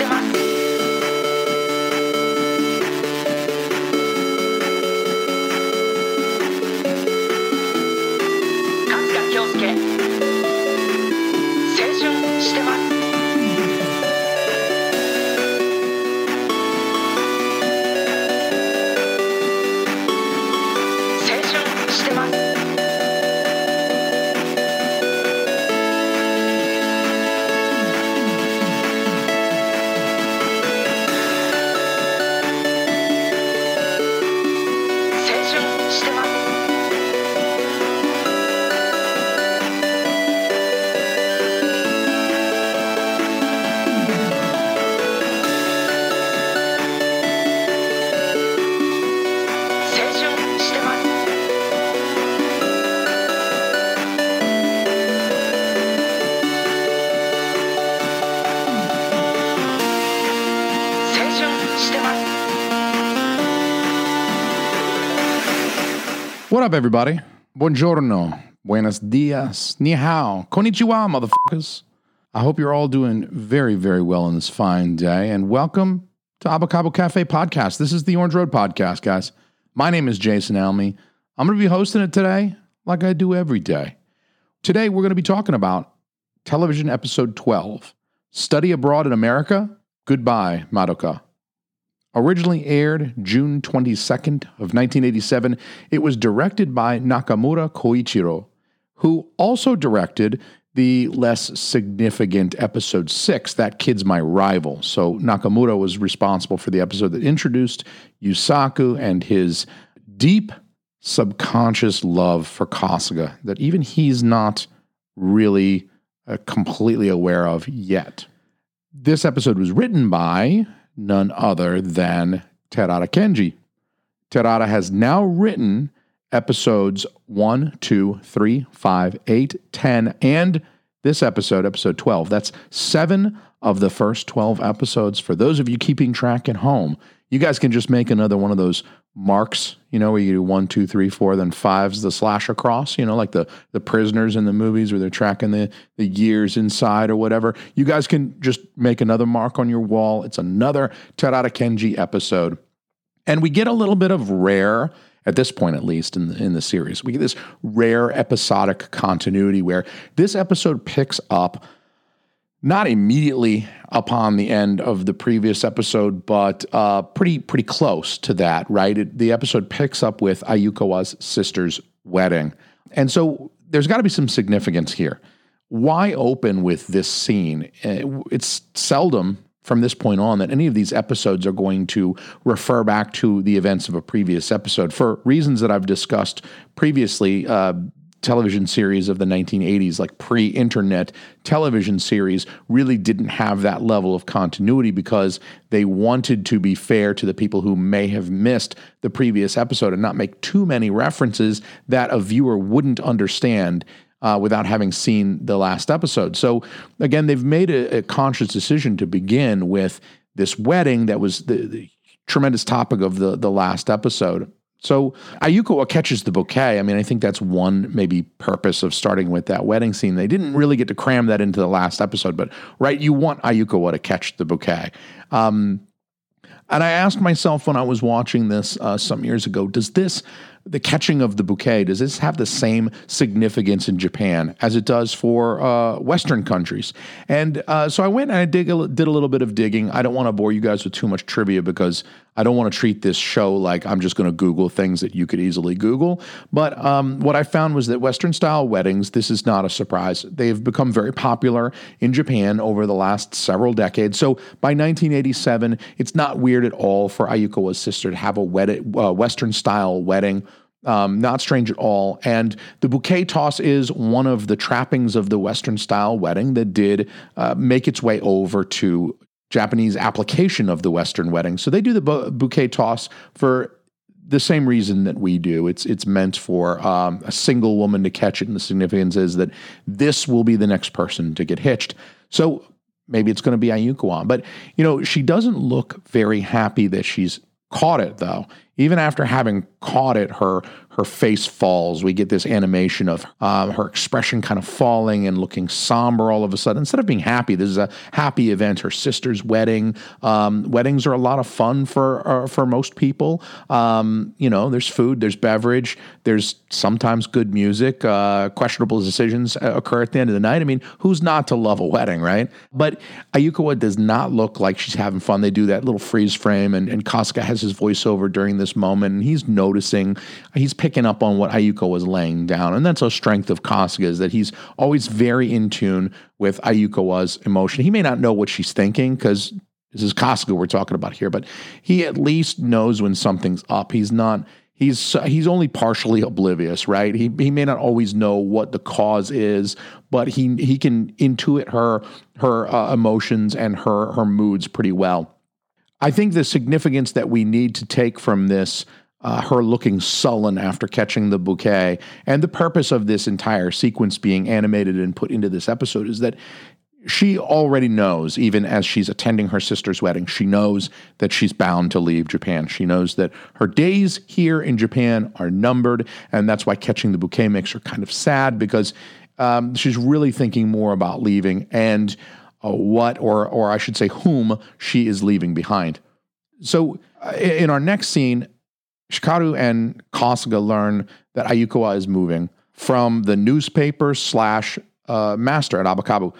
got me. What up, everybody? Buongiorno, buenos dias, ni hao, konnichiwa, motherfuckers. I hope you're all doing very, very well on this fine day, and welcome to Abacabo Cafe Podcast. This is the Orange Road Podcast, guys. My name is Jason Almy. I'm going to be hosting it today, like I do every day. Today, we're going to be talking about television episode 12 Study Abroad in America. Goodbye, Madoka. Originally aired June 22nd of 1987, it was directed by Nakamura Koichiro, who also directed the less significant episode 6, That Kid's My Rival. So Nakamura was responsible for the episode that introduced Yusaku and his deep subconscious love for Kasuga that even he's not really uh, completely aware of yet. This episode was written by none other than Terada Kenji. Terada has now written episodes 1, 2, 3, 5, 8, 10, and this episode, episode 12. That's seven of the first 12 episodes. For those of you keeping track at home, you guys can just make another one of those marks, you know, where you do one, two, three, four, then five's the slash across, you know, like the the prisoners in the movies where they're tracking the the years inside or whatever. You guys can just make another mark on your wall. It's another Terada Kenji episode. And we get a little bit of rare, at this point at least in the, in the series, we get this rare episodic continuity where this episode picks up not immediately upon the end of the previous episode, but uh, pretty pretty close to that, right? It, the episode picks up with Ayukawa's sister's wedding, and so there's got to be some significance here. Why open with this scene? Uh, It's seldom from this point on that any of these episodes are going to refer back to the events of a previous episode for reasons that I've discussed previously. Uh, television series of the 1980s, like pre internet television series, really didn't have that level of continuity because they wanted to be fair to the people who may have missed the previous episode and not make too many references that a viewer wouldn't understand. Uh, without having seen the last episode. So, again, they've made a, a conscious decision to begin with this wedding that was the, the tremendous topic of the, the last episode. So Ayuko catches the bouquet. I mean, I think that's one maybe purpose of starting with that wedding scene. They didn't really get to cram that into the last episode, but right, you want Ayuko to catch the bouquet. Um, and I asked myself when I was watching this uh, some years ago, does this the catching of the bouquet does this have the same significance in Japan as it does for uh, Western countries? And uh, so I went and I dig a, did a little bit of digging. I don't want to bore you guys with too much trivia because I don't want to treat this show like I'm just going to Google things that you could easily Google. But um, what I found was that Western style weddings, this is not a surprise. They've become very popular in Japan over the last several decades. So by 1987, it's not weird at all for Ayukawa's sister to have a wed- uh, Western style wedding. Um, not strange at all. And the bouquet toss is one of the trappings of the Western style wedding that did uh, make its way over to Japanese application of the Western wedding. So they do the bu- bouquet toss for the same reason that we do. It's it's meant for um, a single woman to catch it, and the significance is that this will be the next person to get hitched. So maybe it's going to be Ayuko but you know she doesn't look very happy that she's caught it though. Even after having caught it, her her face falls. We get this animation of uh, her expression kind of falling and looking somber all of a sudden. Instead of being happy, this is a happy event. Her sister's wedding. Um, weddings are a lot of fun for uh, for most people. Um, you know, there's food, there's beverage, there's sometimes good music. Uh, questionable decisions uh, occur at the end of the night. I mean, who's not to love a wedding, right? But Ayukawa does not look like she's having fun. They do that little freeze frame, and, and Kasuga has his voiceover during this moment, and he's noticing, he's picking up on what Ayuko was laying down. And that's a strength of Kasuga is that he's always very in tune with Ayukawa's emotion. He may not know what she's thinking because this is Kasuga we're talking about here, but he at least knows when something's up. He's not he's he's only partially oblivious, right? He he may not always know what the cause is, but he he can intuit her her uh, emotions and her her moods pretty well. I think the significance that we need to take from this uh, her looking sullen after catching the bouquet. And the purpose of this entire sequence being animated and put into this episode is that she already knows, even as she's attending her sister's wedding, she knows that she's bound to leave Japan. She knows that her days here in Japan are numbered, and that's why catching the bouquet makes her kind of sad because um, she's really thinking more about leaving and uh, what, or or I should say, whom she is leaving behind. So, uh, in our next scene, Shikaru and Kasuga learn that Ayukawa is moving from the newspaper slash uh, master at Abakabu.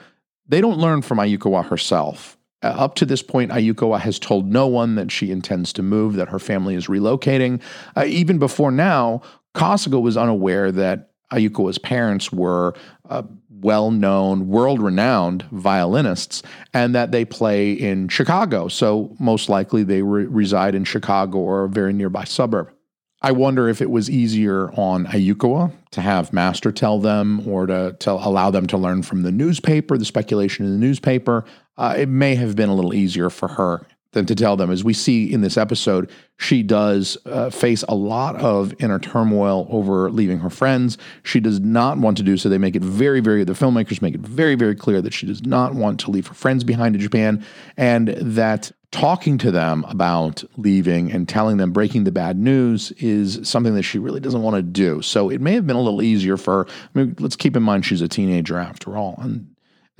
They don't learn from Ayukawa herself. Uh, up to this point, Ayukawa has told no one that she intends to move, that her family is relocating. Uh, even before now, Kasuga was unaware that Ayukawa's parents were uh, well known, world renowned violinists, and that they play in Chicago. So, most likely, they re- reside in Chicago or a very nearby suburb. I wonder if it was easier on Ayukawa to have Master tell them or to, to allow them to learn from the newspaper, the speculation in the newspaper. Uh, it may have been a little easier for her than to tell them. As we see in this episode, she does uh, face a lot of inner turmoil over leaving her friends. She does not want to do so. They make it very, very, the filmmakers make it very, very clear that she does not want to leave her friends behind in Japan and that talking to them about leaving and telling them breaking the bad news is something that she really doesn't want to do. So it may have been a little easier for her. I mean, let's keep in mind she's a teenager after all. And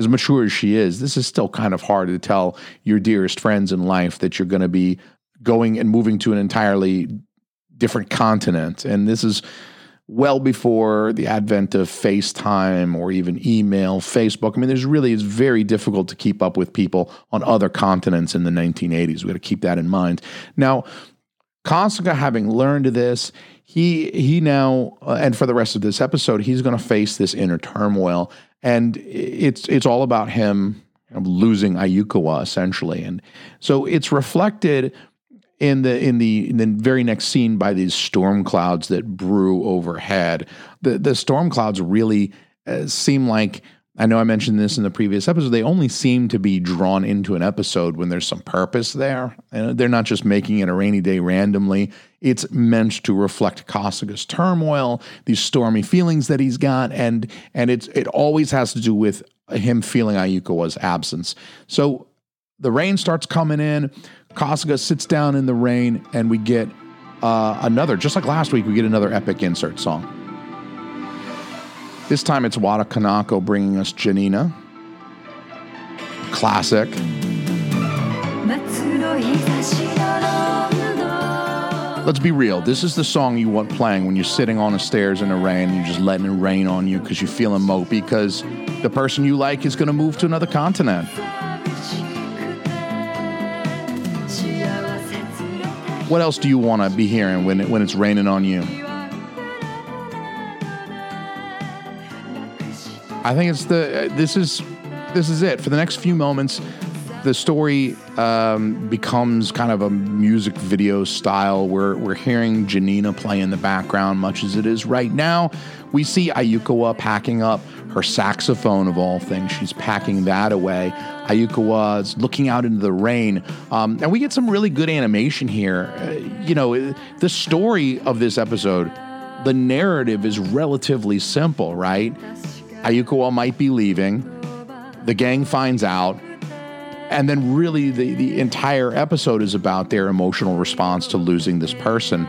as mature as she is, this is still kind of hard to tell your dearest friends in life that you're going to be going and moving to an entirely different continent. And this is well before the advent of FaceTime or even email, Facebook. I mean, there's really, it's very difficult to keep up with people on other continents in the 1980s. We got to keep that in mind. Now, Kasuga having learned this, he he now uh, and for the rest of this episode, he's going to face this inner turmoil and it's it's all about him losing Ayukawa essentially, and so it's reflected in the in the in the very next scene by these storm clouds that brew overhead. The the storm clouds really uh, seem like I know I mentioned this in the previous episode. They only seem to be drawn into an episode when there's some purpose there. And they're not just making it a rainy day randomly. It's meant to reflect Kasuga's turmoil, these stormy feelings that he's got, and and it's it always has to do with him feeling Ayukawa's absence. So the rain starts coming in. Kasuga sits down in the rain, and we get uh, another, just like last week, we get another epic insert song. This time it's Wada Kanako bringing us Janina. Classic. Let's be real. This is the song you want playing when you're sitting on the stairs in the rain and you're just letting it rain on you because you're feeling mopey because the person you like is going to move to another continent. What else do you want to be hearing when, it, when it's raining on you? I think it's the this is this is it for the next few moments. The story um, becomes kind of a music video style. We're, we're hearing Janina play in the background, much as it is right now. We see Ayukawa packing up her saxophone, of all things. She's packing that away. Ayukawa is looking out into the rain. Um, and we get some really good animation here. Uh, you know, the story of this episode, the narrative is relatively simple, right? Ayukawa might be leaving. The gang finds out and then really the, the entire episode is about their emotional response to losing this person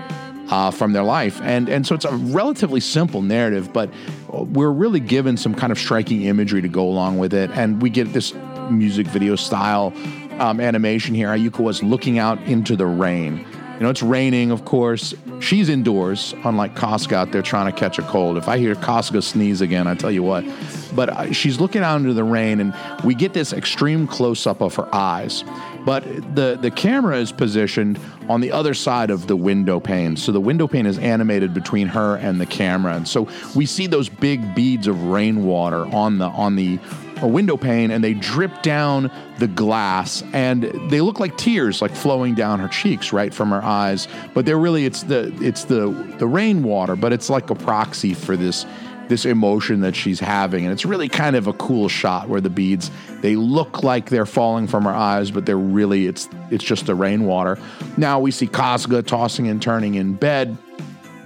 uh, from their life. And and so it's a relatively simple narrative but we're really given some kind of striking imagery to go along with it. And we get this music video style um, animation here. Ayuka was looking out into the rain you know, it's raining, of course. She's indoors, unlike Kasuga out there trying to catch a cold. If I hear Kasuga sneeze again, I tell you what. But uh, she's looking out into the rain, and we get this extreme close up of her eyes. But the, the camera is positioned on the other side of the window pane. So the window pane is animated between her and the camera. And so we see those big beads of rainwater on the on the a window pane and they drip down the glass and they look like tears like flowing down her cheeks right from her eyes. But they're really it's the it's the the rainwater but it's like a proxy for this this emotion that she's having. And it's really kind of a cool shot where the beads they look like they're falling from her eyes but they're really it's it's just the rainwater. Now we see Kasuga tossing and turning in bed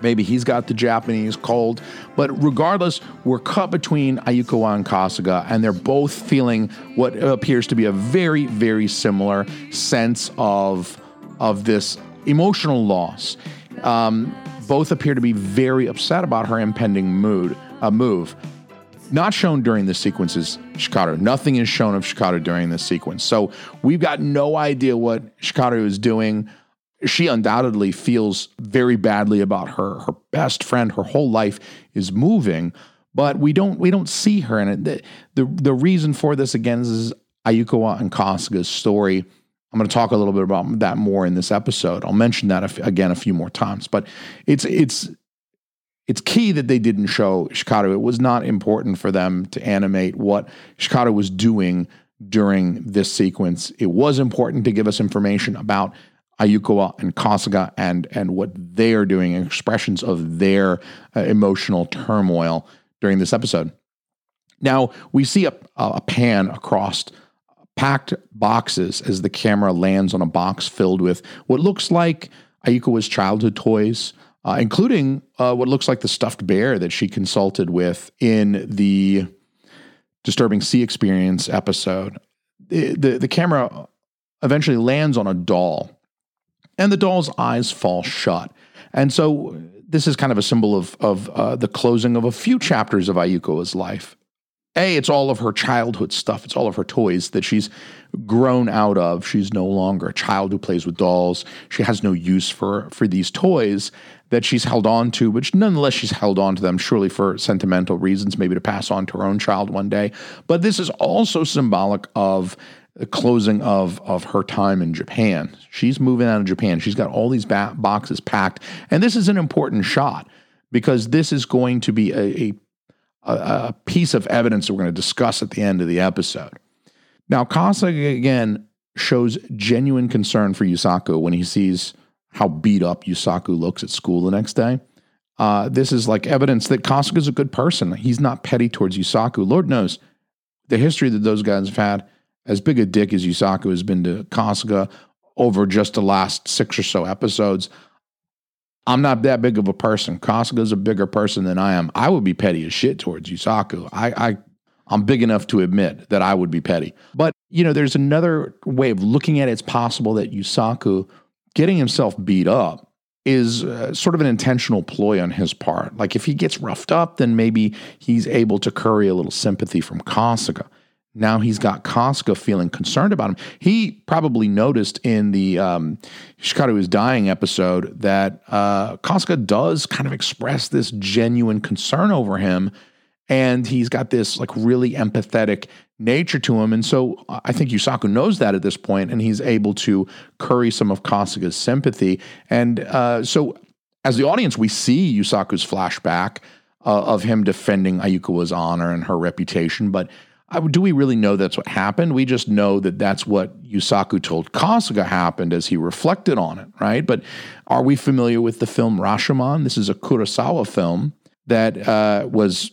Maybe he's got the Japanese cold. But regardless, we're cut between Ayukawa and Kasuga, and they're both feeling what appears to be a very, very similar sense of, of this emotional loss. Um, both appear to be very upset about her impending mood, uh, move. Not shown during the sequences, Shikaru. Nothing is shown of Shikaru during this sequence. So we've got no idea what Shikaru is doing she undoubtedly feels very badly about her her best friend her whole life is moving but we don't we don't see her in it the the, the reason for this again is Ayukawa and Kasuga's story I'm going to talk a little bit about that more in this episode I'll mention that again a few more times but it's it's it's key that they didn't show Shikaru. It was not important for them to animate what Shikaru was doing during this sequence. It was important to give us information about Ayukawa and Kasuga and and what they are doing, expressions of their uh, emotional turmoil during this episode. Now we see a, a pan across packed boxes as the camera lands on a box filled with what looks like Ayukawa's childhood toys, uh, including uh, what looks like the stuffed bear that she consulted with in the Disturbing Sea Experience episode. The, the, the camera eventually lands on a doll and the doll's eyes fall shut. And so this is kind of a symbol of, of uh, the closing of a few chapters of Ayuko's life. A, it's all of her childhood stuff. It's all of her toys that she's grown out of. She's no longer a child who plays with dolls. She has no use for, for these toys that she's held on to, which nonetheless, she's held on to them, surely for sentimental reasons, maybe to pass on to her own child one day. But this is also symbolic of the closing of of her time in Japan. She's moving out of Japan. She's got all these ba- boxes packed, and this is an important shot because this is going to be a, a, a piece of evidence that we're going to discuss at the end of the episode. Now, Kasuga again shows genuine concern for Yusaku when he sees how beat up Yusaku looks at school the next day. Uh, this is like evidence that Kasuga is a good person. He's not petty towards Yusaku. Lord knows the history that those guys have had as big a dick as Yusaku has been to Kasuga over just the last six or so episodes, I'm not that big of a person. Kasuga's a bigger person than I am. I would be petty as shit towards Yusaku. I, I I'm big enough to admit that I would be petty. But, you know, there's another way of looking at it. It's possible that Yusaku getting himself beat up is uh, sort of an intentional ploy on his part. Like if he gets roughed up, then maybe he's able to curry a little sympathy from Kasuga. Now he's got Kasuga feeling concerned about him. He probably noticed in the um, Shikaru is dying episode that uh, Kasuga does kind of express this genuine concern over him, and he's got this like really empathetic nature to him. And so I think Yusaku knows that at this point, and he's able to curry some of Kasuga's sympathy. And uh, so, as the audience, we see Yusaku's flashback uh, of him defending Ayukawa's honor and her reputation, but do we really know that's what happened? We just know that that's what Yusaku told Kasuga happened as he reflected on it, right? But are we familiar with the film Rashomon? This is a Kurosawa film that uh, was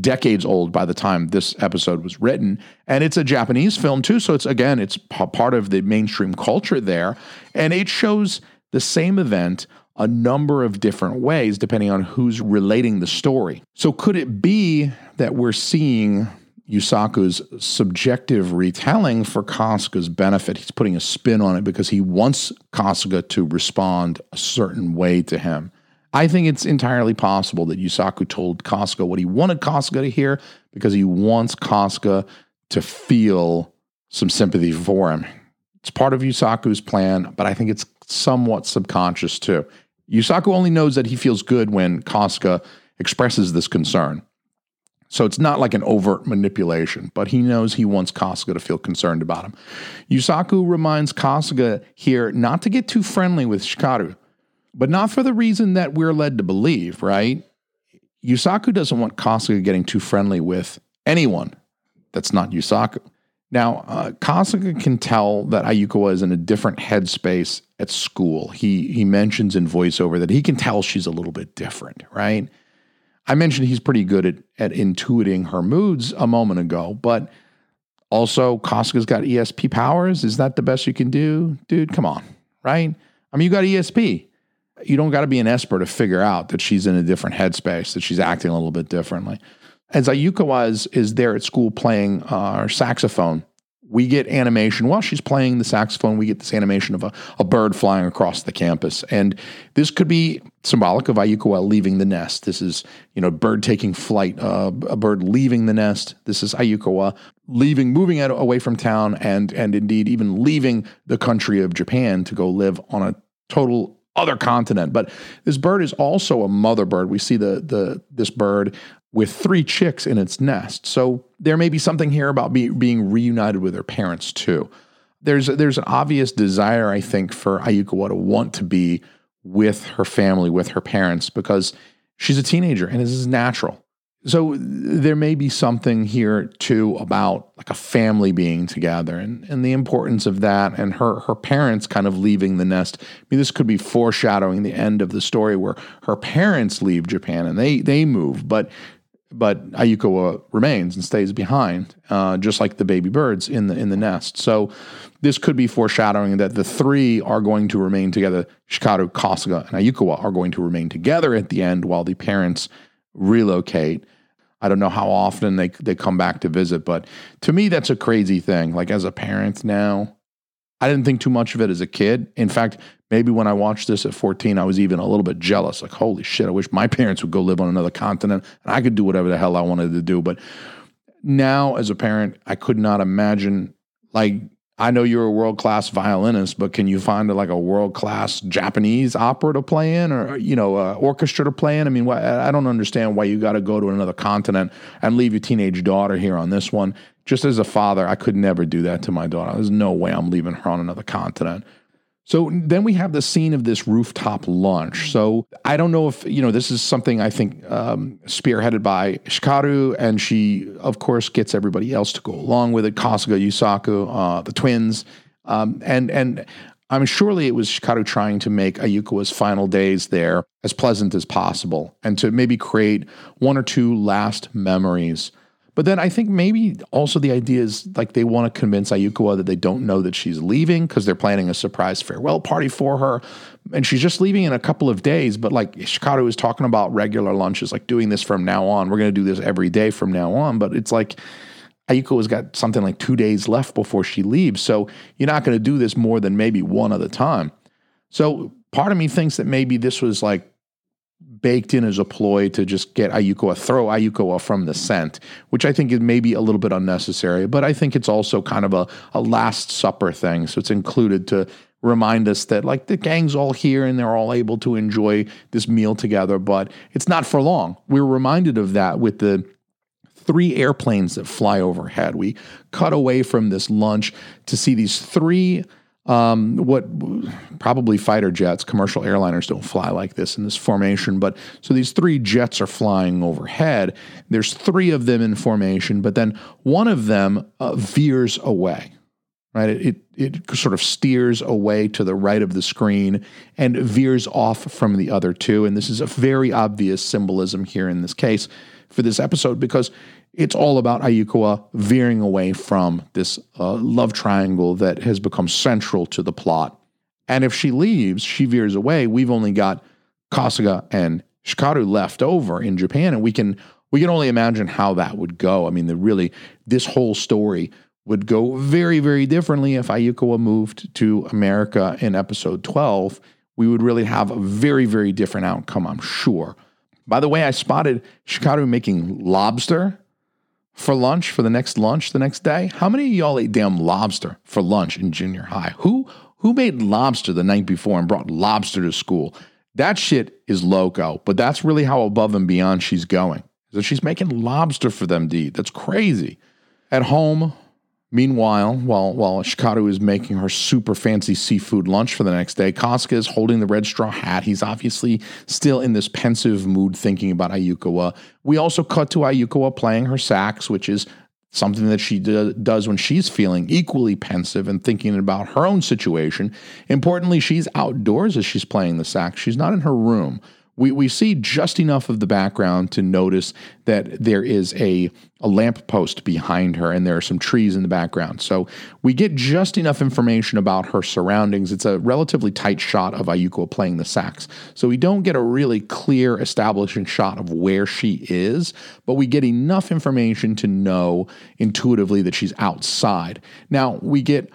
decades old by the time this episode was written and it's a japanese film too so it's again it's p- part of the mainstream culture there and it shows the same event a number of different ways depending on who's relating the story so could it be that we're seeing Yusaku's subjective retelling for Kasuga's benefit. He's putting a spin on it because he wants Kasuga to respond a certain way to him. I think it's entirely possible that Yusaku told Kasuga what he wanted Kasuga to hear because he wants Kasuga to feel some sympathy for him. It's part of Yusaku's plan, but I think it's somewhat subconscious too. Yusaku only knows that he feels good when Kasuga expresses this concern. So it's not like an overt manipulation, but he knows he wants Kasuga to feel concerned about him. Yusaku reminds Kasuga here not to get too friendly with Shikaru, but not for the reason that we're led to believe, right? Yusaku doesn't want Kasuga getting too friendly with anyone that's not Yusaku. Now, uh, Kasuga can tell that Ayukawa is in a different headspace at school. He he mentions in voiceover that he can tell she's a little bit different, right? I mentioned he's pretty good at, at intuiting her moods a moment ago, but also Kasuga's got ESP powers. Is that the best you can do? Dude, come on, right? I mean, you got ESP. You don't got to be an expert to figure out that she's in a different headspace, that she's acting a little bit differently. As Ayukawa is, is there at school playing uh, saxophone, we get animation while she's playing the saxophone we get this animation of a, a bird flying across the campus and this could be symbolic of ayukawa leaving the nest this is you know bird taking flight uh, a bird leaving the nest this is ayukawa leaving moving out, away from town and and indeed even leaving the country of japan to go live on a total other continent but this bird is also a mother bird we see the the this bird with three chicks in its nest. So there may be something here about be, being reunited with her parents too. There's there's an obvious desire, I think, for Ayukawa to want to be with her family, with her parents, because she's a teenager and this is natural. So there may be something here too about like a family being together and, and the importance of that and her her parents kind of leaving the nest. I mean, this could be foreshadowing the end of the story where her parents leave Japan and they they move, but but Ayukawa remains and stays behind, uh, just like the baby birds in the in the nest. So this could be foreshadowing that the three are going to remain together. Shikaru, Kasuga, and Ayukawa are going to remain together at the end while the parents relocate. I don't know how often they they come back to visit, but to me that's a crazy thing. Like as a parent now, I didn't think too much of it as a kid. In fact, maybe when I watched this at 14, I was even a little bit jealous. Like, holy shit, I wish my parents would go live on another continent and I could do whatever the hell I wanted to do. But now, as a parent, I could not imagine, like, I know you're a world class violinist, but can you find a, like a world class Japanese opera to play in, or you know, uh, orchestra to play in? I mean, why, I don't understand why you got to go to another continent and leave your teenage daughter here on this one. Just as a father, I could never do that to my daughter. There's no way I'm leaving her on another continent. So then we have the scene of this rooftop launch. So I don't know if, you know, this is something I think um, spearheaded by Shikaru, and she, of course, gets everybody else to go along with it Kasuga, Yusaku, uh, the twins. Um, and, and I'm surely it was Shikaru trying to make Ayukawa's final days there as pleasant as possible and to maybe create one or two last memories but then I think maybe also the idea is like they want to convince Ayukawa that they don't know that she's leaving because they're planning a surprise farewell party for her. And she's just leaving in a couple of days. But like Shikaru is talking about regular lunches, like doing this from now on. We're going to do this every day from now on. But it's like Ayukawa's got something like two days left before she leaves. So you're not going to do this more than maybe one at a time. So part of me thinks that maybe this was like baked in as a ploy to just get Ayukawa, throw Ayukawa from the scent, which I think is maybe a little bit unnecessary. But I think it's also kind of a, a Last Supper thing. So it's included to remind us that like the gang's all here and they're all able to enjoy this meal together, but it's not for long. We're reminded of that with the three airplanes that fly overhead. We cut away from this lunch to see these three Um, what probably fighter jets, commercial airliners don't fly like this in this formation. But so these three jets are flying overhead. There's three of them in formation, but then one of them uh, veers away right? It, it, it sort of steers away to the right of the screen and veers off from the other two. And this is a very obvious symbolism here in this case for this episode because it's all about Ayukawa veering away from this uh, love triangle that has become central to the plot. And if she leaves, she veers away. We've only got Kasuga and Shikaru left over in Japan, and we can we can only imagine how that would go. I mean, the really this whole story would go very, very differently if Ayukawa moved to America in episode 12. We would really have a very, very different outcome, I'm sure. By the way, I spotted Shikaru making lobster for lunch for the next lunch the next day. How many of y'all ate damn lobster for lunch in junior high? Who who made lobster the night before and brought lobster to school? That shit is loco, but that's really how above and beyond she's going. So she's making lobster for them eat. That's crazy. At home, Meanwhile, while while Shikaru is making her super fancy seafood lunch for the next day, Kasuga is holding the red straw hat. He's obviously still in this pensive mood thinking about Ayukawa. We also cut to Ayukawa playing her sax, which is something that she do, does when she's feeling equally pensive and thinking about her own situation. Importantly, she's outdoors as she's playing the sax. She's not in her room we, we see just enough of the background to notice that there is a, a lamp post behind her and there are some trees in the background. So we get just enough information about her surroundings. It's a relatively tight shot of Ayuko playing the sax. So we don't get a really clear establishing shot of where she is, but we get enough information to know intuitively that she's outside. Now we get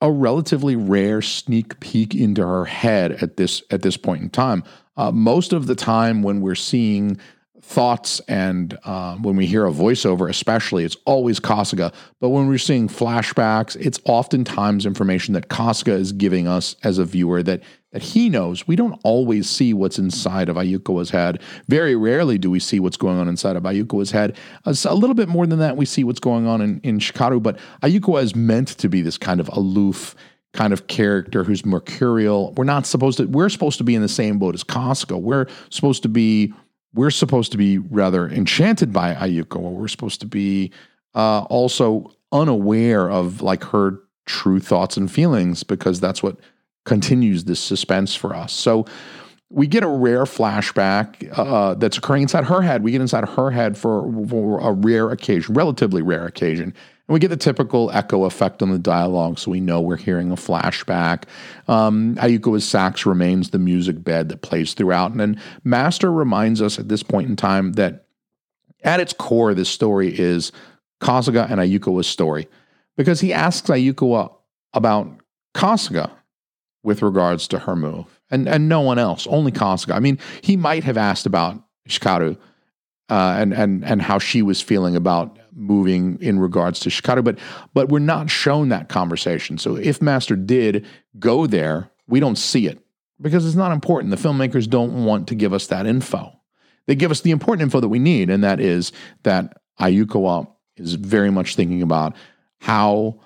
a relatively rare sneak peek into her head at this at this point in time. Uh, most of the time, when we're seeing thoughts and uh, when we hear a voiceover, especially, it's always Kasuga. But when we're seeing flashbacks, it's oftentimes information that Kasuga is giving us as a viewer that that he knows. We don't always see what's inside of Ayukawa's head. Very rarely do we see what's going on inside of Ayukawa's head. Uh, a little bit more than that, we see what's going on in, in Shikaru. But Ayukawa is meant to be this kind of aloof kind of character who's mercurial. We're not supposed to, we're supposed to be in the same boat as Kasuga. We're supposed to be, we're supposed to be rather enchanted by Ayuko. We're supposed to be uh, also unaware of like her true thoughts and feelings because that's what continues this suspense for us. So we get a rare flashback uh, that's occurring inside her head. We get inside her head for, for a rare occasion, relatively rare occasion. And we get the typical echo effect on the dialogue, so we know we're hearing a flashback. Um, Ayuko's sax remains the music bed that plays throughout. And then Master reminds us at this point in time that at its core, this story is Kasuga and Ayuko's story. Because he asks Ayuko about Kasuga with regards to her move, and, and no one else, only Kasuga. I mean, he might have asked about Shikaru uh, and, and, and how she was feeling about moving in regards to Chicago, but but we're not shown that conversation. So if Master did go there, we don't see it because it's not important. The filmmakers don't want to give us that info. They give us the important info that we need, and that is that Ayukawa is very much thinking about how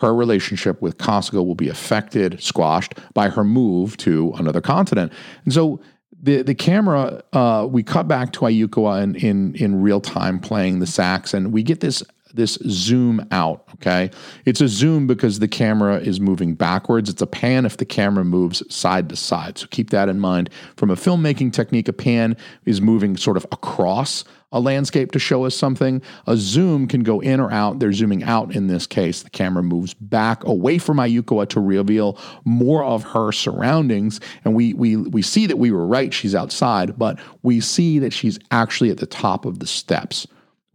her relationship with Kasuga will be affected, squashed by her move to another continent. And so the the camera uh, we cut back to Ayukawa in, in in real time playing the sax, and we get this this zoom out. Okay, it's a zoom because the camera is moving backwards. It's a pan if the camera moves side to side. So keep that in mind. From a filmmaking technique, a pan is moving sort of across a landscape to show us something. A zoom can go in or out. They're zooming out in this case. The camera moves back away from Ayukawa to reveal more of her surroundings. And we, we, we see that we were right. She's outside, but we see that she's actually at the top of the steps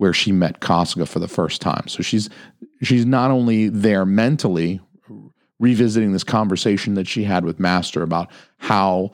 where she met Kasuga for the first time. So she's she's not only there mentally revisiting this conversation that she had with Master about how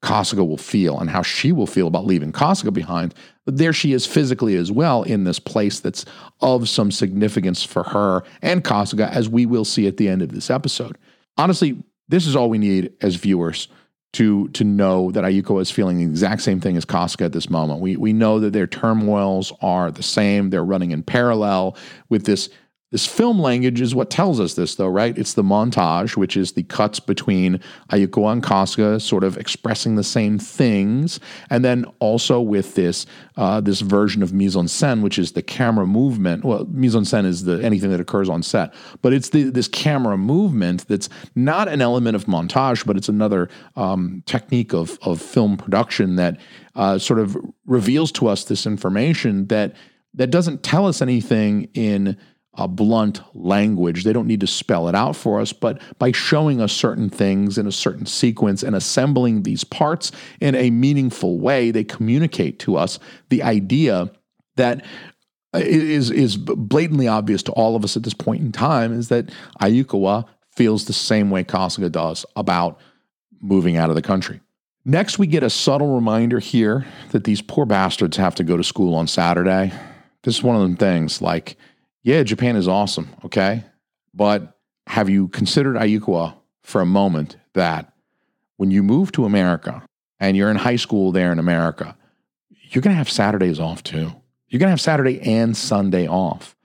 Kasuga will feel and how she will feel about leaving Kasuga behind. But there she is physically as well in this place that's of some significance for her and Kasuga, as we will see at the end of this episode. Honestly, this is all we need as viewers to to know that Ayuko is feeling the exact same thing as Kasuga at this moment. We we know that their turmoils are the same. They're running in parallel with this This film language is what tells us this, though, right? It's the montage, which is the cuts between Ayukawa and Kasuga sort of expressing the same things, and then also with this uh, this version of mise en scène, which is the camera movement. Well, mise en scène is the anything that occurs on set, but it's the, this camera movement that's not an element of montage, but it's another um, technique of of film production that uh, sort of reveals to us this information that that doesn't tell us anything in a blunt language. They don't need to spell it out for us, but by showing us certain things in a certain sequence and assembling these parts in a meaningful way, they communicate to us the idea that is is blatantly obvious to all of us at this point in time is that Ayukawa feels the same way Kasuga does about moving out of the country. Next, we get a subtle reminder here that these poor bastards have to go to school on Saturday. This is one of them things like yeah, Japan is awesome, okay? But have you considered Ayukawa for a moment that when you move to America and you're in high school there in America, you're going to have Saturdays off too. You're going to have Saturday and Sunday off.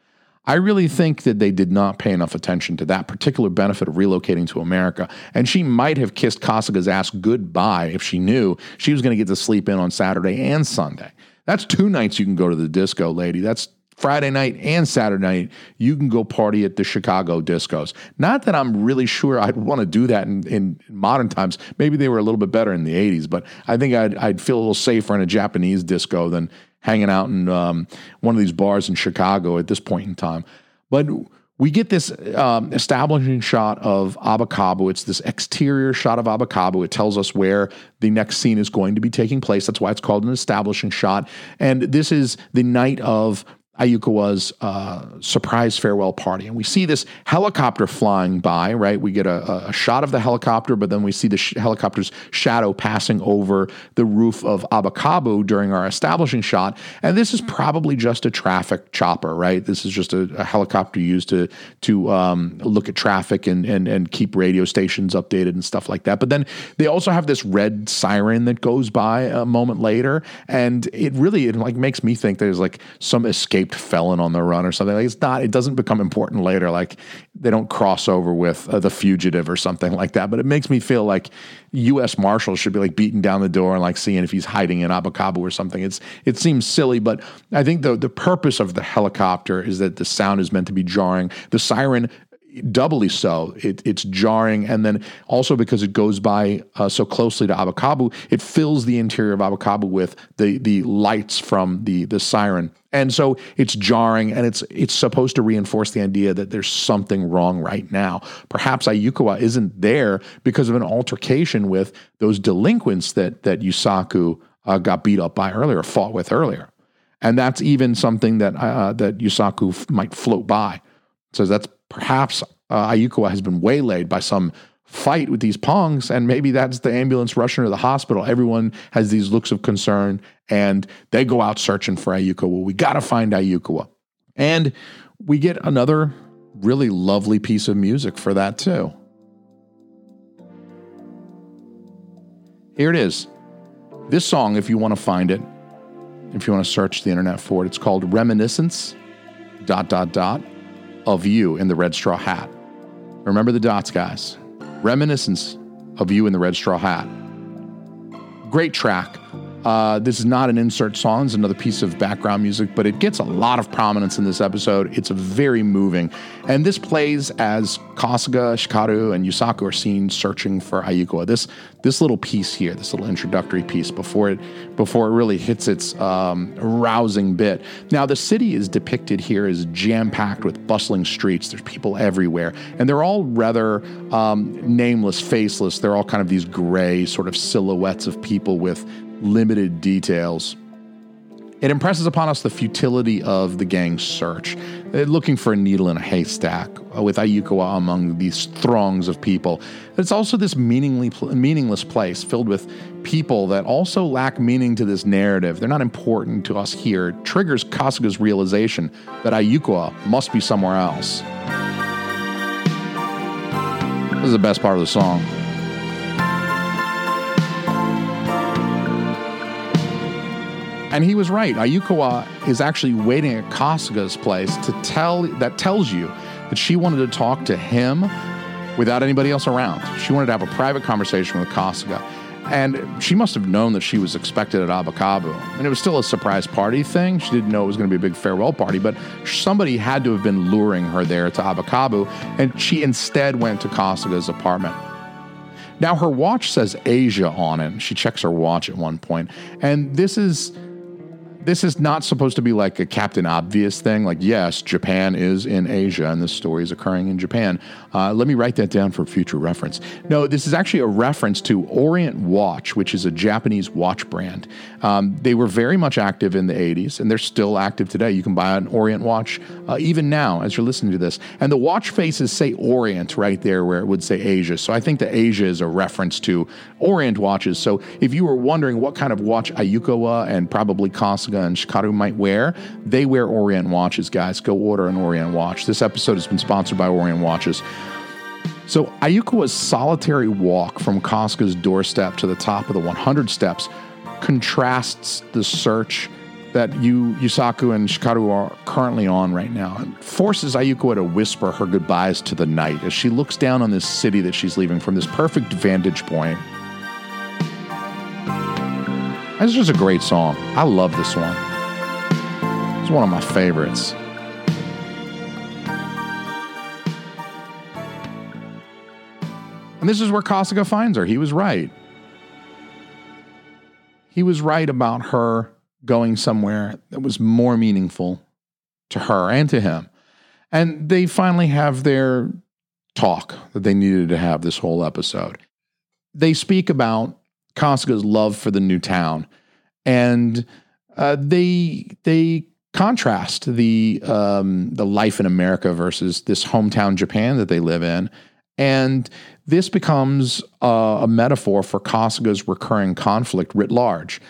I really think that they did not pay enough attention to that particular benefit of relocating to America. And she might have kissed Kasuga's ass goodbye if she knew she was going to get to sleep in on Saturday and Sunday. That's two nights you can go to the disco, lady. That's Friday night and Saturday night, you can go party at the Chicago discos. Not that I'm really sure I'd want to do that in, in modern times. Maybe they were a little bit better in the 80s, but I think I'd, I'd feel a little safer in a Japanese disco than hanging out in um, one of these bars in Chicago at this point in time. But we get this um, establishing shot of Abakabu. It's this exterior shot of Abakabu. It tells us where the next scene is going to be taking place. That's why it's called an establishing shot. And this is the night of Ayukawa's uh, surprise farewell party. And we see this helicopter flying by, right? We get a, a shot of the helicopter, but then we see the sh- helicopter's shadow passing over the roof of Abakabu during our establishing shot. And this is probably just a traffic chopper, right? This is just a, a helicopter used to, to um, look at traffic and, and, and keep radio stations updated and stuff like that. But then they also have this red siren that goes by a moment later. And it really, it like makes me think there's like some escape escaped felon on the run or something. Like it's not. It doesn't become important later. Like they don't cross over with uh, the fugitive or something like that. But it makes me feel like U.S. Marshals should be like beating down the door and like seeing if he's hiding in Abakabu or something. It's it seems silly, but I think the the purpose of the helicopter is that the sound is meant to be jarring. The siren doubly so. It, it's jarring, and then also because it goes by uh, so closely to Abakabu, it fills the interior of Abakabu with the the lights from the the siren, and so it's jarring, and it's it's supposed to reinforce the idea that there's something wrong right now. Perhaps Ayukawa isn't there because of an altercation with those delinquents that that Yusaku uh, got beat up by earlier, fought with earlier, and that's even something that uh, that Yusaku f- might float by. So that's perhaps uh, Ayukawa has been waylaid by some fight with these pongs, and maybe that's the ambulance rushing to the hospital. Everyone has these looks of concern, and they go out searching for Ayukawa. Well, we got to find Ayukawa. And we get another really lovely piece of music for that, too. Here it is. This song, if you want to find it, if you want to search the internet for it, it's called Reminiscence, dot, dot, dot of you in the red straw hat. Remember the dots, guys. Reminiscence of you in the red straw hat. Great track. Uh, this is not an insert song, it's another piece of background music, but it gets a lot of prominence in this episode. It's very moving. And this plays as Kasuga, Shikaru, and Yusaku are seen searching for Ayukawa. This this little piece here, this little introductory piece before it before it really hits its um, rousing bit. Now the city is depicted here as jam packed with bustling streets. There's people everywhere, and they're all rather um, nameless, faceless. They're all kind of these gray sort of silhouettes of people with limited details. It impresses upon us the futility of the gang's search, uh, looking for a needle in a haystack uh, with Ayukawa among these throngs of people. It's also this meaningly meaningless place filled with people that also lack meaning to this narrative. They're not important to us here. It triggers Kasuga's realization that Ayukawa must be somewhere else. This is the best part of the song. And he was right. Ayukawa is actually waiting at Kasuga's place to tell that tells you that she wanted to talk to him without anybody else around. She wanted to have a private conversation with Kasuga. And she must have known that she was expected at Abakabu. And it was still a surprise party thing. She didn't know it was going to be a big farewell party, but somebody had to have been luring her there to Abakabu. And she instead went to Kasuga's apartment. Now, her watch says Asia on it. She checks her watch at one point. And this is this is not supposed to be like a Captain Obvious thing. Like, yes, Japan is in Asia and this story is occurring in Japan. Uh, let me write that down for future reference. No, this is actually a reference to Orient Watch, which is a Japanese watch brand. Um, they were very much active in the 80s and they're still active today. You can buy an Orient watch uh, even now as you're listening to this. And the watch faces say Orient right there where it would say Asia. So I think that Asia is a reference to Orient watches. So if you were wondering what kind of watch Ayukawa and probably Kasuga and Shikaru might wear, they wear Orient watches, guys. Go order an Orient watch. This episode has been sponsored by Orient watches. So Ayukawa's solitary walk from Kasuga's doorstep to the top of the 100 steps contrasts the search that Yu, Yusaku and Shikaru are currently on right now and forces Ayukawa to whisper her goodbyes to the night as she looks down on this city that she's leaving from this perfect vantage point. It's just a great song. I love this one. It's one of my favorites. And this is where Kasuga finds her. He was right. He was right about her going somewhere that was more meaningful to her and to him. And they finally have their talk that they needed to have this whole episode. They speak about Kasuga's love for the new town, and uh, they they contrast the um, the life in America versus this hometown Japan that they live in, and this becomes a metaphor for Kasuga's recurring conflict writ large.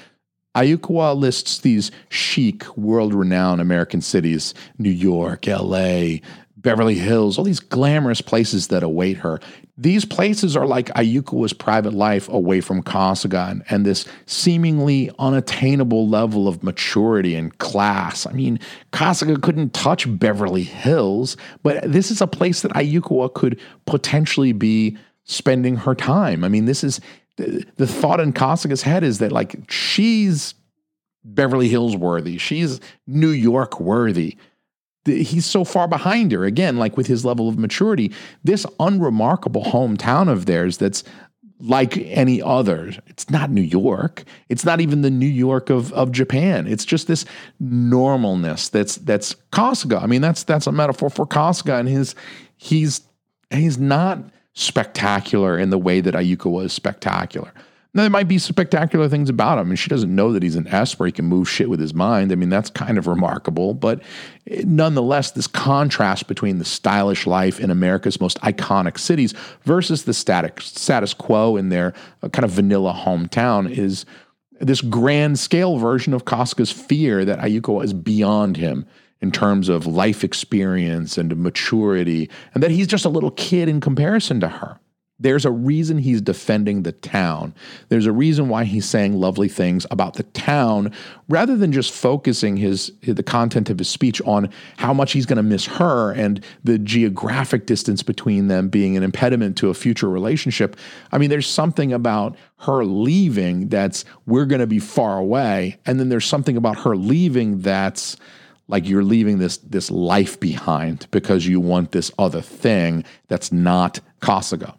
Ayukawa lists these chic, world renowned American cities New York, LA, Beverly Hills, all these glamorous places that await her. These places are like Ayukawa's private life away from Kasuga and, this seemingly unattainable level of maturity and class. I mean, Kasuga couldn't touch Beverly Hills, but this is a place that Ayukawa could potentially be spending her time. I mean, this is the, the thought in Kasuga's head is that like she's Beverly Hills worthy, she's New York worthy he's so far behind her. Again like with his level of maturity this unremarkable hometown of theirs that's like any other it's not new york. It's not even the new york of, of japan. It's just this normalness that's that's kasuga i mean that's that's a metaphor for kasuga and his he's he's not spectacular in the way that ayuka was spectacular now, there might be spectacular things about him, and she doesn't know that he's an Esper he can move shit with his mind. I mean, that's kind of remarkable. But nonetheless, this contrast between the stylish life in America's most iconic cities versus the static status quo in their uh, kind of vanilla hometown is this grand scale version of Kasuga's fear that Ayuko is beyond him in terms of life experience and maturity, and that he's just a little kid in comparison to her. There's a reason he's defending the town. There's a reason why he's saying lovely things about the town rather than just focusing his the content of his speech on how much he's going to miss her and the geographic distance between them being an impediment to a future relationship. I mean, there's something about her leaving that's we're going to be far away and then there's something about her leaving that's like you're leaving this this life behind because you want this other thing that's not Kasuga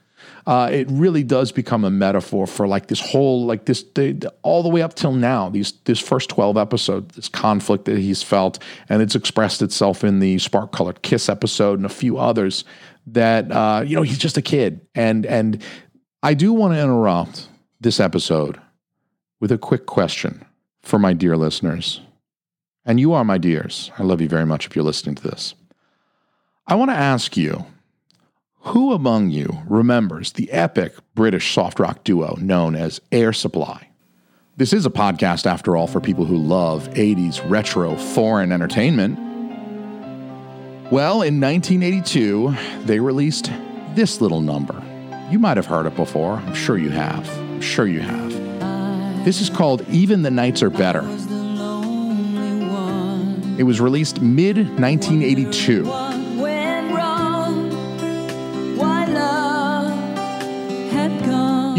uh, it really does become a metaphor for like this whole like this the, all the way up till now these this first 12 episodes this conflict that he's felt and it's expressed itself in the spark colored kiss episode and a few others that uh, you know he's just a kid. And and i do want to interrupt this episode with a quick question for my dear listeners. And you are my dears. I love you very much if you're listening to this. I want to ask you who among you remembers the epic British soft rock duo known as Air Supply? This is a podcast, after all, for people who love 80s retro foreign entertainment. Well, in 1982, they released this little number. You might have heard it before. I'm sure you have. I'm sure you have. This is called Even the Nights Are Better. It was released mid 1982.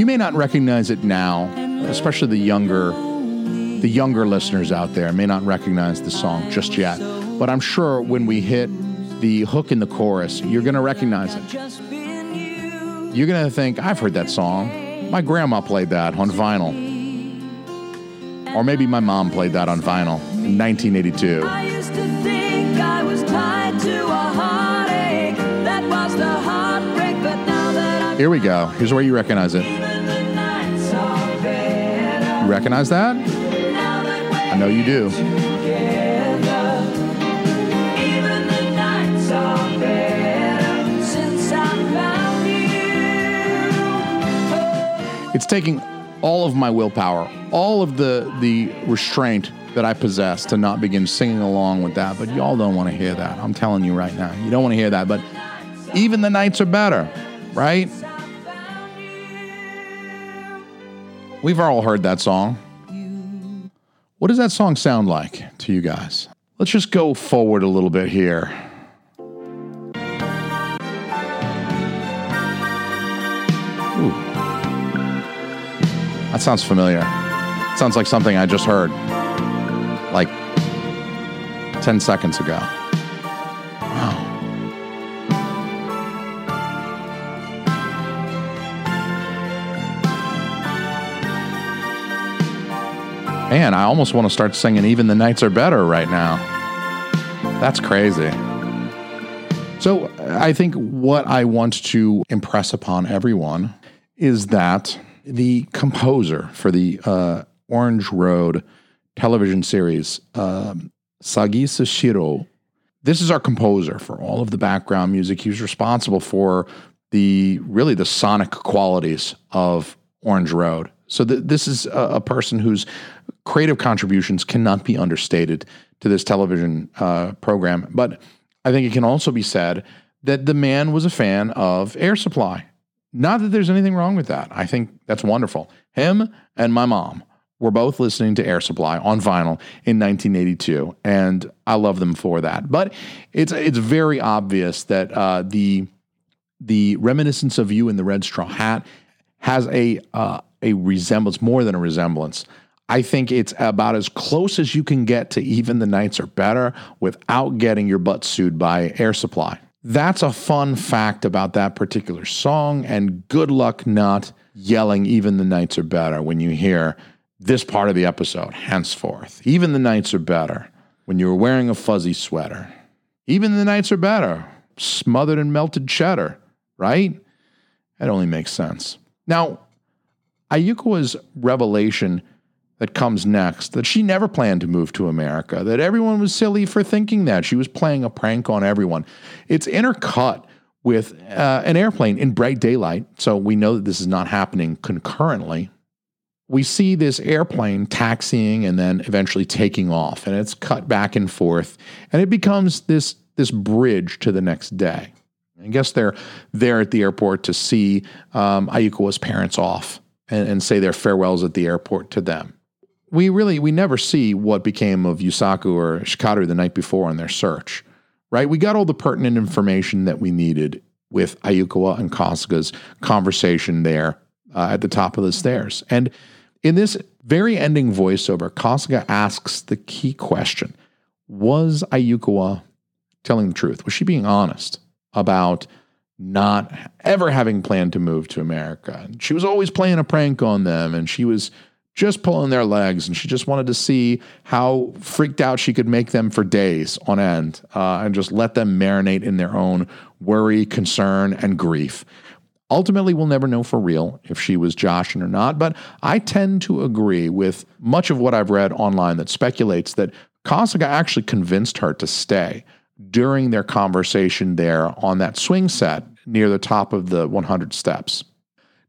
May not recognize it now, especially the younger the younger listeners out there may not recognize the song just yet. But I'm sure when we hit the hook in the chorus, you're going to recognize it. You. You're going to think, I've heard that song. My grandma played that on vinyl. Or maybe my mom played that on vinyl in 1982. I used to think I was tied to a heartache. That was the heartbreak, but now that I'm Here we go. Here's where you recognize it. Recognize that? I know you do. It's taking all of my willpower, all of the the restraint that I possess to not begin singing along with that. But y'all don't want to hear that. I'm telling you right now. You don't want to hear that. But even the nights are better, right? We've all heard that song. What does that song sound like to you guys? Let's just go forward a little bit here. Ooh. That sounds familiar. Sounds like something I just heard like 10 seconds ago. Man, I almost want to start singing Even the Nights Are Better right now. That's crazy. So, I think what I want to impress upon everyone is that the composer for the uh, Orange Road television series, um, Sagisu Shiro, this is our composer for all of the background music. He was responsible for the really the sonic qualities of Orange Road. So th- this is a, a person whose creative contributions cannot be understated to this television uh, program. But I think it can also be said that the man was a fan of Air Supply. Not that there's anything wrong with that. I think that's wonderful. Him and my mom were both listening to Air Supply on vinyl in 1982, and I love them for that. But it's it's very obvious that uh, the the reminiscence of you in the red straw hat has a uh, a resemblance more than a resemblance. I think it's about as close as you can get to even the nights are better without getting your butt sued by Air Supply. That's a fun fact about that particular song, and good luck not yelling even the nights are better when you hear this part of the episode henceforth. Even the nights are better when you're wearing a fuzzy sweater. Even the nights are better smothered in melted cheddar, right? That only makes sense. Now, Ayukawa's revelation that comes next that she never planned to move to America, that everyone was silly for thinking that. She was playing a prank on everyone. It's intercut with uh, an airplane in bright daylight, so we know that this is not happening concurrently. We see this airplane taxiing and then eventually taking off, and it's cut back and forth, and it becomes this this bridge to the next day. I guess they're there at the airport to see um, Ayukawa's parents off and, and say their farewells at the airport to them we really we never see what became of Yusaku or Shikaru the night before on their search, right? We got all the pertinent information that we needed with Ayukawa and Kasuga's conversation there uh, at the top of the stairs. And in this very ending voiceover, Kasuga asks the key question Was Ayukawa telling the truth? Was she being honest about not ever having planned to move to America? And She was always playing a prank on them, and she was just pulling their legs, and she just wanted to see how freaked out she could make them for days on end uh, and just let them marinate in their own worry, concern, and grief. Ultimately, we'll never know for real if she was joshing or not, but I tend to agree with much of what I've read online that speculates that Kasuga actually convinced her to stay during their conversation there on that swing set near the top of the 100 steps.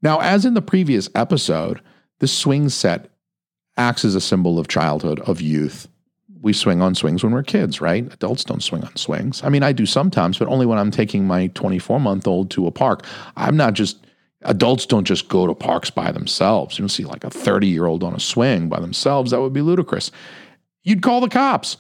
Now, as in the previous episode, the swing set acts as a symbol of childhood, of youth. We swing on swings when we're kids, right? Adults don't swing on swings. I mean, I do sometimes, but only when I'm taking my 24 month old to a park. I'm not just, adults don't just go to parks by themselves. You don't see like a 30 year old on a swing by themselves. That would be ludicrous. You'd call the cops.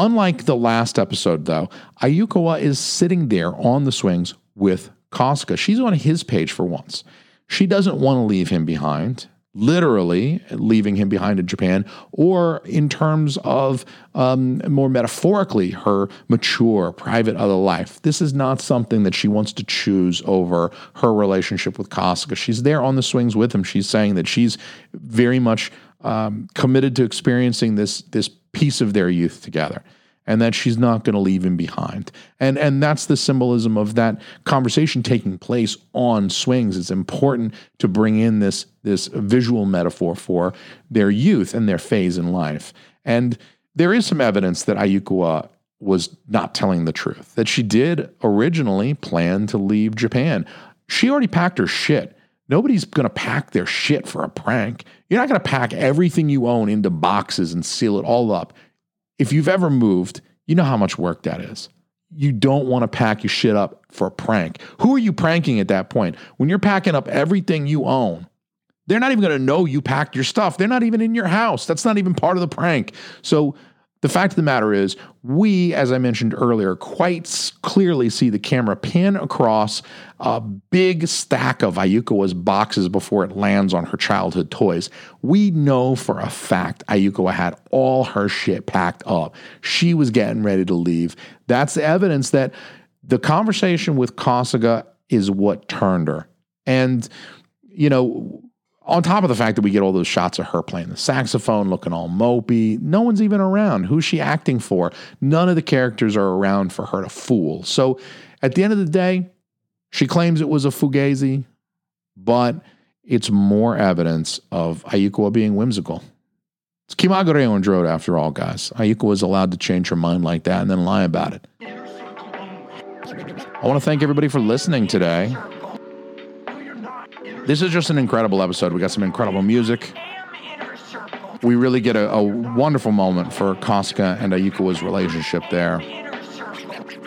Unlike the last episode, though, Ayukawa is sitting there on the swings with Kasuga. She's on his page for once. She doesn't want to leave him behind, literally leaving him behind in Japan, or in terms of um, more metaphorically, her mature, private other life. This is not something that she wants to choose over her relationship with Kasuga. She's there on the swings with him. She's saying that she's very much um, committed to experiencing this this piece of their youth together and that she's not going to leave him behind. And and that's the symbolism of that conversation taking place on swings. It's important to bring in this this visual metaphor for their youth and their phase in life. And there is some evidence that Ayukawa was not telling the truth. That she did originally plan to leave Japan. She already packed her shit. Nobody's going to pack their shit for a prank. You're not going to pack everything you own into boxes and seal it all up. If you've ever moved, you know how much work that is. You don't want to pack your shit up for a prank. Who are you pranking at that point? When you're packing up everything you own, they're not even going to know you packed your stuff. They're not even in your house. That's not even part of the prank. So the fact of the matter is, we, as I mentioned earlier, quite clearly see the camera pan across a big stack of Ayukawa's boxes before it lands on her childhood toys. We know for a fact Ayukawa had all her shit packed up. She was getting ready to leave. That's the evidence that the conversation with Kasuga is what turned her. And, you know, on top of the fact that we get all those shots of her playing the saxophone, looking all mopey, no one's even around. Who's she acting for? None of the characters are around for her to fool. So at the end of the day, she claims it was a fugazi, but it's more evidence of Ayukawa being whimsical. It's Kimagure on Road after all, guys. Ayukawa was allowed to change her mind like that and then lie about it. I want to thank everybody for listening today. This is just an incredible episode. We got some incredible music. We really get a, a wonderful moment for Kasuga and Ayukawa's relationship there.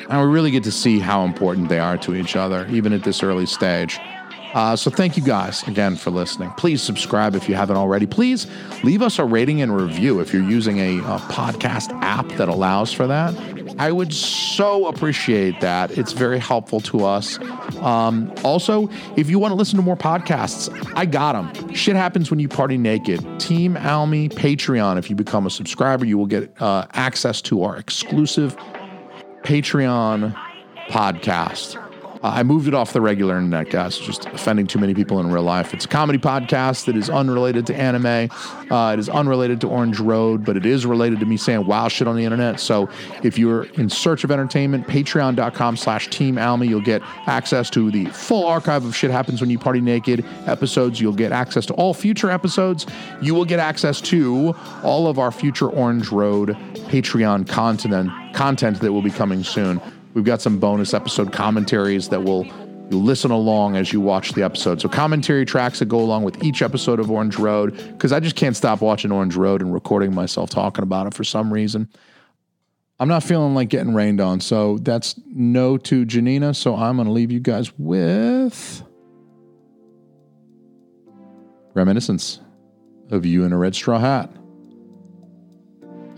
And we really get to see how important they are to each other, even at this early stage. Uh, so thank you guys again for listening. Please subscribe if you haven't already. Please leave us a rating and review if you're using a, a podcast app that allows for that. I would so appreciate that. It's very helpful to us. Um, also, if you want to listen to more podcasts, I got them. Shit happens when you party naked. Team Almy Patreon. If you become a subscriber, you will get uh, access to our exclusive Patreon podcast. Uh, I moved it off the regular internet, guys. Just offending too many people in real life. It's a comedy podcast that is unrelated to anime. Uh, it is unrelated to Orange Road, but it is related to me saying wow shit on the internet. So if you're in search of entertainment, patreon.com slash team Almy, you'll get access to the full archive of Shit Happens When You Party Naked episodes. You'll get access to all future episodes. You will get access to all of our future Orange Road Patreon content, content that will be coming soon. We've got some bonus episode commentaries that will listen along as you watch the episode. So commentary tracks that go along with each episode of Orange Road because I just can't stop watching Orange Road and recording myself talking about it for some reason. I'm not feeling like getting rained on, so that's no to Janina. So I'm going to leave you guys with reminiscence of you in a red straw hat.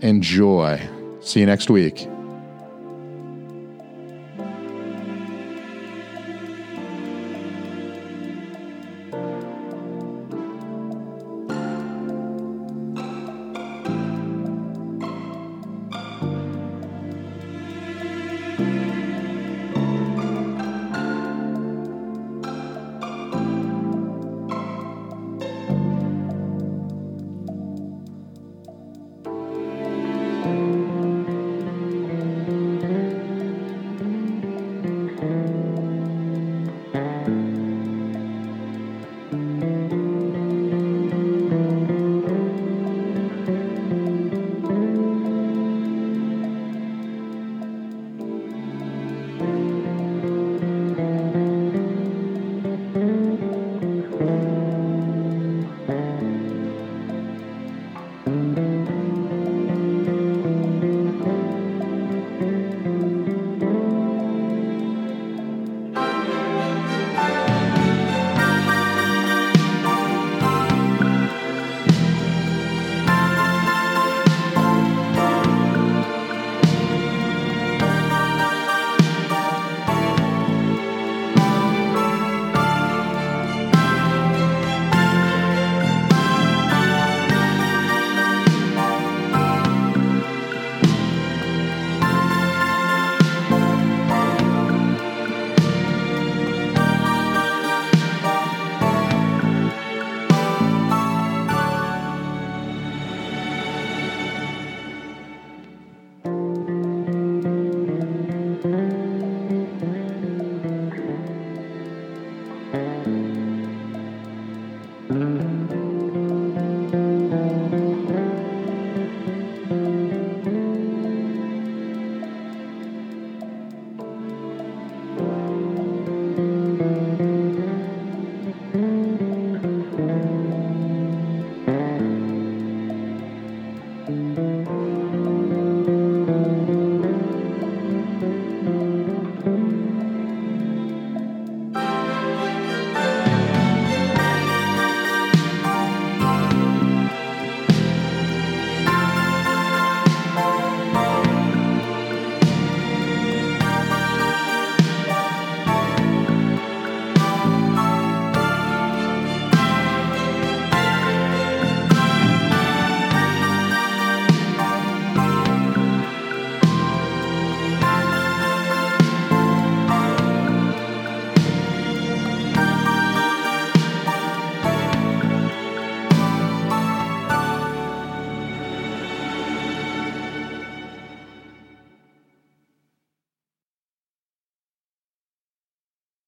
Enjoy. See you next week.